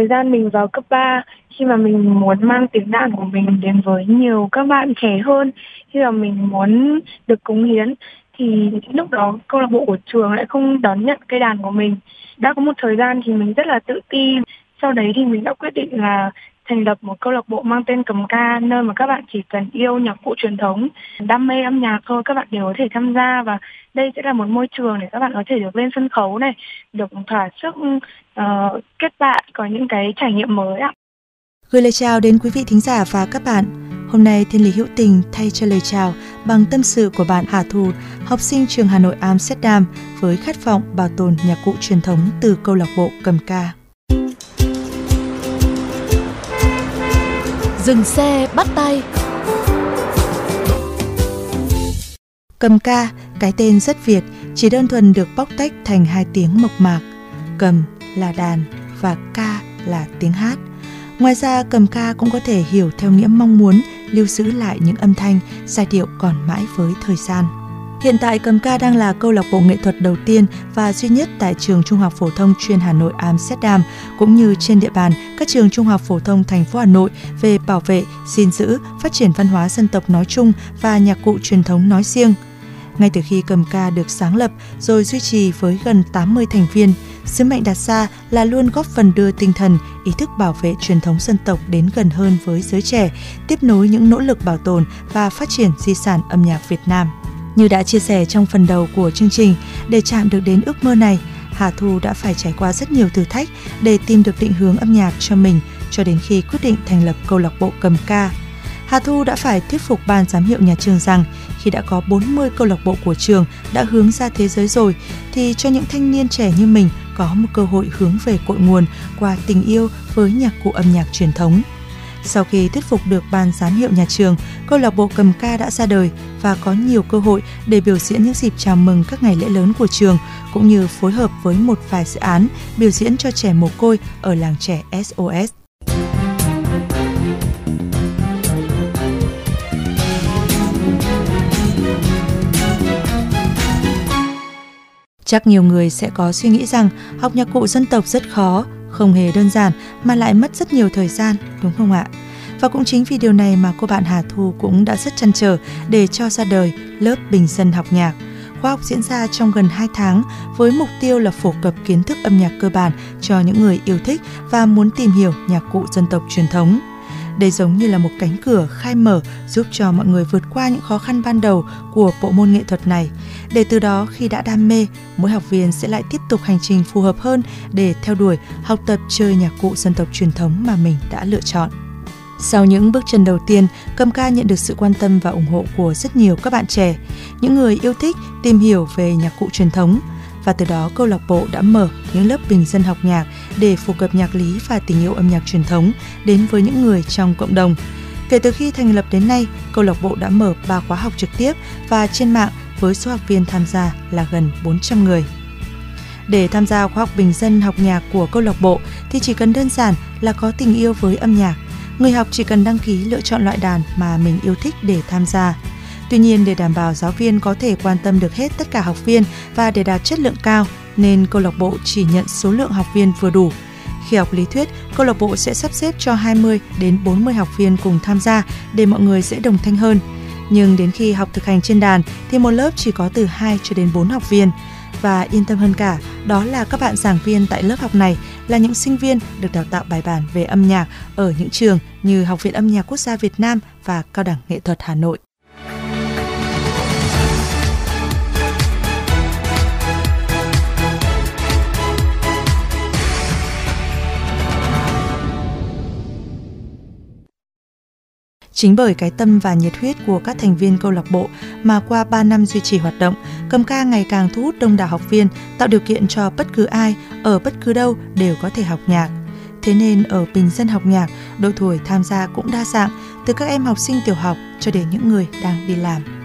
thời gian mình vào cấp 3 khi mà mình muốn mang tiếng đàn của mình đến với nhiều các bạn trẻ hơn, khi mà mình muốn được cống hiến, thì lúc đó câu lạc bộ của trường lại không đón nhận cây đàn của mình. Đã có một thời gian thì mình rất là tự ti. Sau đấy thì mình đã quyết định là thành lập một câu lạc bộ mang tên cầm ca nơi mà các bạn chỉ cần yêu nhạc cụ truyền thống, đam mê âm nhạc thôi các bạn đều có thể tham gia và đây sẽ là một môi trường để các bạn có thể được lên sân khấu này, được thỏa sức uh, kết bạn, có những cái trải nghiệm mới ạ. Gửi lời chào đến quý vị thính giả và các bạn. Hôm nay Thiên Lý Hữu Tình thay cho lời chào bằng tâm sự của bạn Hà Thu, học sinh trường Hà Nội Amsterdam với khát vọng bảo tồn nhạc cụ truyền thống từ câu lạc bộ cầm ca. Dừng xe bắt tay Cầm ca, cái tên rất Việt, chỉ đơn thuần được bóc tách thành hai tiếng mộc mạc. Cầm là đàn và ca là tiếng hát. Ngoài ra, cầm ca cũng có thể hiểu theo nghĩa mong muốn lưu giữ lại những âm thanh, giai điệu còn mãi với thời gian. Hiện tại cầm ca đang là câu lạc bộ nghệ thuật đầu tiên và duy nhất tại trường Trung học phổ thông chuyên Hà Nội Amsterdam cũng như trên địa bàn các trường trung học phổ thông thành phố Hà Nội về bảo vệ, gìn giữ, phát triển văn hóa dân tộc nói chung và nhạc cụ truyền thống nói riêng. Ngay từ khi cầm ca được sáng lập rồi duy trì với gần 80 thành viên, sứ mệnh đặt ra là luôn góp phần đưa tinh thần, ý thức bảo vệ truyền thống dân tộc đến gần hơn với giới trẻ, tiếp nối những nỗ lực bảo tồn và phát triển di sản âm nhạc Việt Nam. Như đã chia sẻ trong phần đầu của chương trình, để chạm được đến ước mơ này, Hà Thu đã phải trải qua rất nhiều thử thách để tìm được định hướng âm nhạc cho mình cho đến khi quyết định thành lập câu lạc bộ cầm ca. Hà Thu đã phải thuyết phục ban giám hiệu nhà trường rằng khi đã có 40 câu lạc bộ của trường đã hướng ra thế giới rồi thì cho những thanh niên trẻ như mình có một cơ hội hướng về cội nguồn qua tình yêu với nhạc cụ âm nhạc truyền thống. Sau khi thuyết phục được ban giám hiệu nhà trường, câu lạc bộ cầm ca đã ra đời và có nhiều cơ hội để biểu diễn những dịp chào mừng các ngày lễ lớn của trường, cũng như phối hợp với một vài dự án biểu diễn cho trẻ mồ côi ở làng trẻ SOS. Chắc nhiều người sẽ có suy nghĩ rằng học nhạc cụ dân tộc rất khó, không hề đơn giản mà lại mất rất nhiều thời gian, đúng không ạ? Và cũng chính vì điều này mà cô bạn Hà Thu cũng đã rất chăn trở để cho ra đời lớp bình dân học nhạc. Khóa học diễn ra trong gần 2 tháng với mục tiêu là phổ cập kiến thức âm nhạc cơ bản cho những người yêu thích và muốn tìm hiểu nhạc cụ dân tộc truyền thống. Đây giống như là một cánh cửa khai mở giúp cho mọi người vượt qua những khó khăn ban đầu của bộ môn nghệ thuật này. Để từ đó khi đã đam mê, mỗi học viên sẽ lại tiếp tục hành trình phù hợp hơn để theo đuổi học tập chơi nhạc cụ dân tộc truyền thống mà mình đã lựa chọn. Sau những bước chân đầu tiên, Cầm ca nhận được sự quan tâm và ủng hộ của rất nhiều các bạn trẻ, những người yêu thích tìm hiểu về nhạc cụ truyền thống. Và từ đó câu lạc bộ đã mở những lớp bình dân học nhạc để phổ cập nhạc lý và tình yêu âm nhạc truyền thống đến với những người trong cộng đồng. Kể từ khi thành lập đến nay, câu lạc bộ đã mở 3 khóa học trực tiếp và trên mạng với số học viên tham gia là gần 400 người. Để tham gia khóa học bình dân học nhạc của câu lạc bộ thì chỉ cần đơn giản là có tình yêu với âm nhạc. Người học chỉ cần đăng ký lựa chọn loại đàn mà mình yêu thích để tham gia. Tuy nhiên để đảm bảo giáo viên có thể quan tâm được hết tất cả học viên và để đạt chất lượng cao nên câu lạc bộ chỉ nhận số lượng học viên vừa đủ. Khi học lý thuyết, câu lạc bộ sẽ sắp xếp cho 20 đến 40 học viên cùng tham gia để mọi người dễ đồng thanh hơn. Nhưng đến khi học thực hành trên đàn thì một lớp chỉ có từ 2 cho đến 4 học viên. Và yên tâm hơn cả, đó là các bạn giảng viên tại lớp học này là những sinh viên được đào tạo bài bản về âm nhạc ở những trường như Học viện Âm nhạc Quốc gia Việt Nam và Cao đẳng Nghệ thuật Hà Nội. Chính bởi cái tâm và nhiệt huyết của các thành viên câu lạc bộ mà qua 3 năm duy trì hoạt động, cầm ca ngày càng thu hút đông đảo học viên, tạo điều kiện cho bất cứ ai ở bất cứ đâu đều có thể học nhạc. Thế nên ở Bình Dân học nhạc, độ tuổi tham gia cũng đa dạng, từ các em học sinh tiểu học cho đến những người đang đi làm.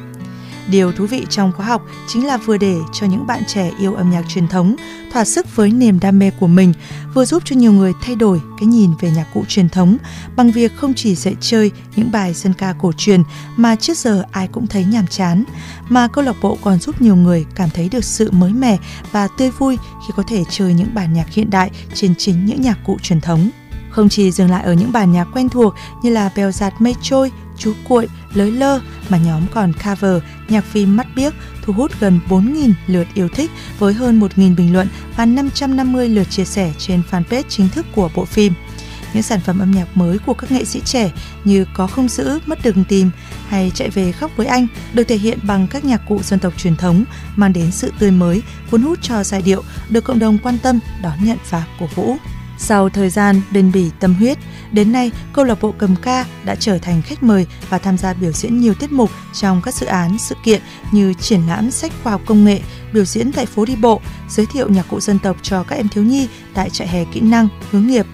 Điều thú vị trong khóa học chính là vừa để cho những bạn trẻ yêu âm nhạc truyền thống thỏa sức với niềm đam mê của mình, vừa giúp cho nhiều người thay đổi cái nhìn về nhạc cụ truyền thống bằng việc không chỉ dạy chơi những bài dân ca cổ truyền mà trước giờ ai cũng thấy nhàm chán, mà câu lạc bộ còn giúp nhiều người cảm thấy được sự mới mẻ và tươi vui khi có thể chơi những bản nhạc hiện đại trên chính những nhạc cụ truyền thống. Không chỉ dừng lại ở những bản nhạc quen thuộc như là Bèo giạt mây trôi, Chú cuội, Lới lơ mà nhóm còn cover nhạc phim Mắt biếc thu hút gần 4.000 lượt yêu thích với hơn 1.000 bình luận và 550 lượt chia sẻ trên fanpage chính thức của bộ phim. Những sản phẩm âm nhạc mới của các nghệ sĩ trẻ như Có không giữ, Mất đừng tìm hay Chạy về khóc với anh được thể hiện bằng các nhạc cụ dân tộc truyền thống mang đến sự tươi mới, cuốn hút cho giai điệu được cộng đồng quan tâm, đón nhận và cổ vũ. Sau thời gian bền bỉ tâm huyết, đến nay câu lạc bộ cầm ca đã trở thành khách mời và tham gia biểu diễn nhiều tiết mục trong các dự án, sự kiện như triển lãm sách khoa học công nghệ, biểu diễn tại phố đi bộ, giới thiệu nhạc cụ dân tộc cho các em thiếu nhi tại trại hè kỹ năng, hướng nghiệp.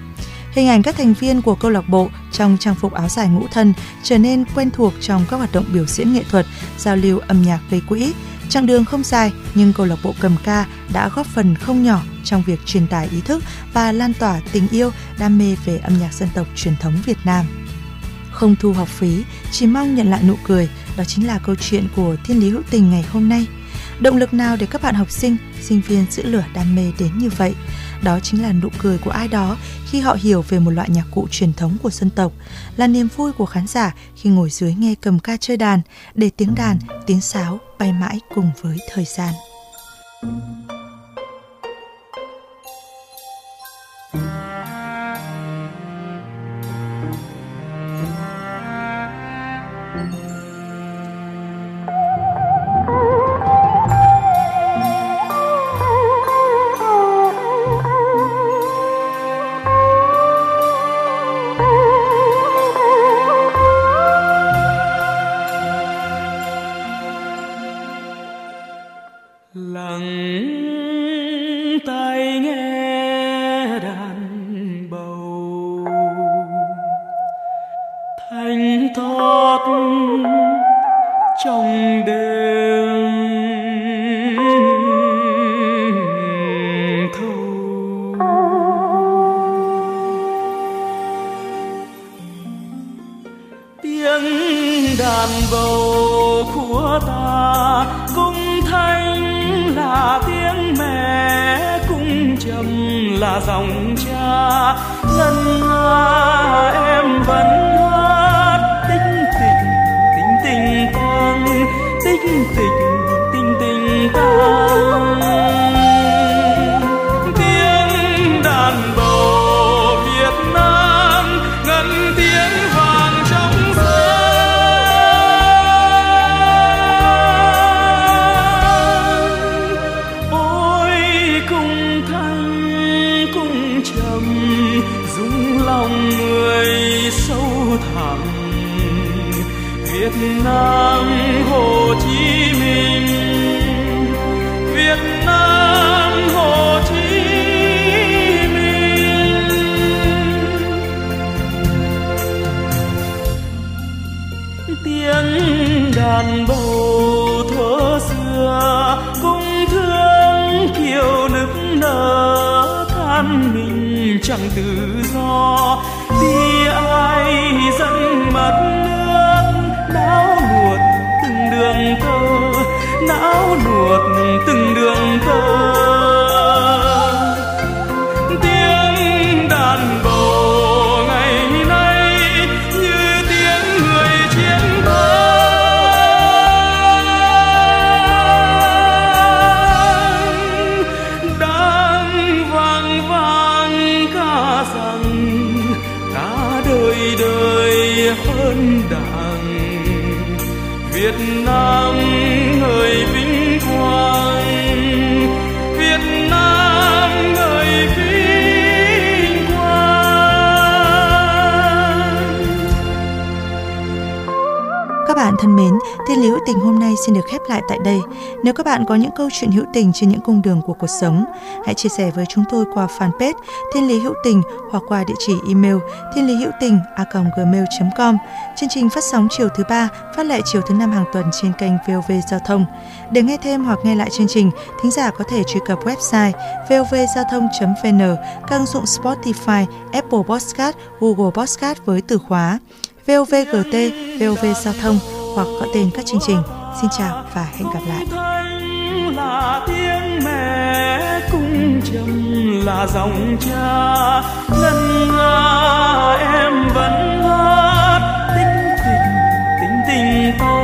Hình ảnh các thành viên của câu lạc bộ trong trang phục áo dài ngũ thân trở nên quen thuộc trong các hoạt động biểu diễn nghệ thuật, giao lưu âm nhạc gây quỹ, Chặng đường không dài nhưng câu lạc bộ cầm ca đã góp phần không nhỏ trong việc truyền tải ý thức và lan tỏa tình yêu, đam mê về âm nhạc dân tộc truyền thống Việt Nam. Không thu học phí, chỉ mong nhận lại nụ cười, đó chính là câu chuyện của Thiên Lý Hữu Tình ngày hôm nay. Động lực nào để các bạn học sinh, sinh viên giữ lửa đam mê đến như vậy? Đó chính là nụ cười của ai đó khi họ hiểu về một loại nhạc cụ truyền thống của dân tộc, là niềm vui của khán giả khi ngồi dưới nghe cầm ca chơi đàn, để tiếng đàn, tiếng sáo bay mãi cùng với thời gian. anh thoát trong đêm thâu. Tiếng đàn bầu của ta cũng thanh là tiếng mẹ, cũng trầm là dòng cha. Ngân nga em vẫn tình tình tình ta. Chẳng tự do vì ai dân mất nước não nuột từng đường thơ, não nuột từng đường thơ. Xin được khép lại tại đây. Nếu các bạn có những câu chuyện hữu tình trên những cung đường của cuộc sống, hãy chia sẻ với chúng tôi qua fanpage Thiên Lý Hữu Tình hoặc qua địa chỉ email thiên lý hữu tình a gmail.com. Chương trình phát sóng chiều thứ ba, phát lại chiều thứ năm hàng tuần trên kênh VOV Giao thông. Để nghe thêm hoặc nghe lại chương trình, thính giả có thể truy cập website vovgiao thông.vn, các ứng dụng Spotify, Apple Podcast, Google Podcast với từ khóa VOVGT, VOV Giao thông hoặc gọi tên các chương trình. Xin chào và hẹn gặp lại. là tiếng mẹ cung trầm là dòng cha ngân nga à, em vẫn hát, tính tình tình tình tan